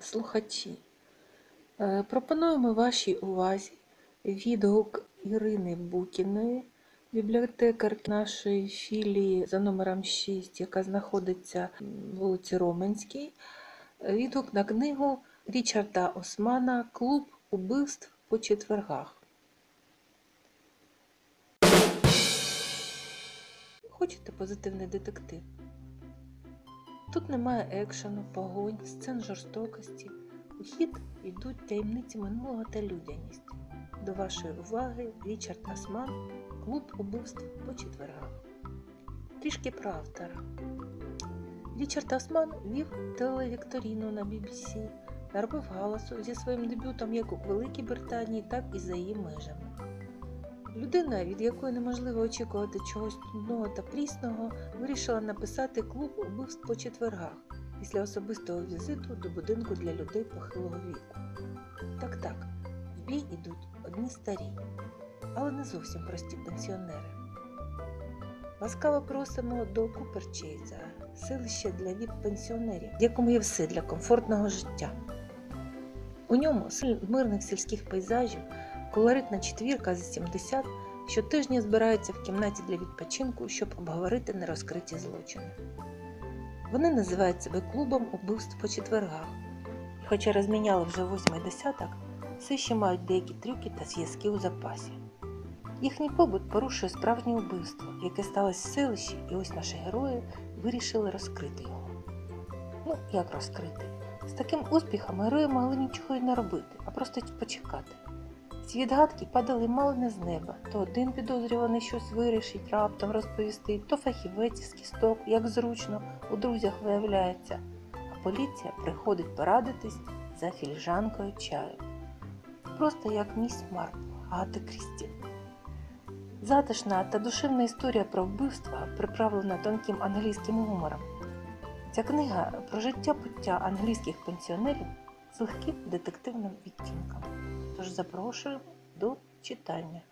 слухачі. Е, Пропонуємо вашій увазі відгук Ірини Букіної, бібліотекарки нашої філії за номером 6, яка знаходиться в вулиці Роменській. Відгук на книгу Річарда Османа Клуб убивств по четвергах. Хочете позитивний детектив? Тут немає екшену, погонь, сцен жорстокості. У хід йдуть таємниці минулого та людяність. До вашої уваги Річард Осман Клуб убивств по четвергах. Трішки про автора. Річард Осман вів телевікторіну на BBC, наробив галасу зі своїм дебютом як у Великій Британії, так і за її межами. Людина, від якої неможливо очікувати чогось нудного та прісного, вирішила написати клуб убивств по четвергах після особистого візиту до будинку для людей похилого віку. Так так, в бій ідуть одні старі, але не зовсім прості пенсіонери. Ласкаво просимо до Куперчейза, селище для віп-пенсіонерів, в якому є все для комфортного життя. У ньому мирних сільських пейзажів, колоритна четвірка за 70 щотижня збираються в кімнаті для відпочинку, щоб обговорити нерозкриті злочини. Вони називають себе клубом убивств по четвергах. І хоча розміняли вже восьмий десяток, все ще мають деякі трюки та зв'язки у запасі. Їхній побут порушує справжнє вбивство, яке сталося в селищі, і ось наші герої вирішили розкрити його. Ну, як розкрити? З таким успіхом герої могли нічого й не робити, а просто почекати. Ці відгадки падали мало не з неба. То один підозрюваний щось вирішить, раптом розповісти, то фахівець з кісток, як зручно, у друзях виявляється. А поліція приходить порадитись за філіжанкою чаю. Просто як місь Марпл, Агати Крісті. Затишна та душевна історія про вбивства, приправлена тонким англійським гумором. Ця книга про життя буття англійських пенсіонерів з легким детективним відтінком. Запрошую до читання.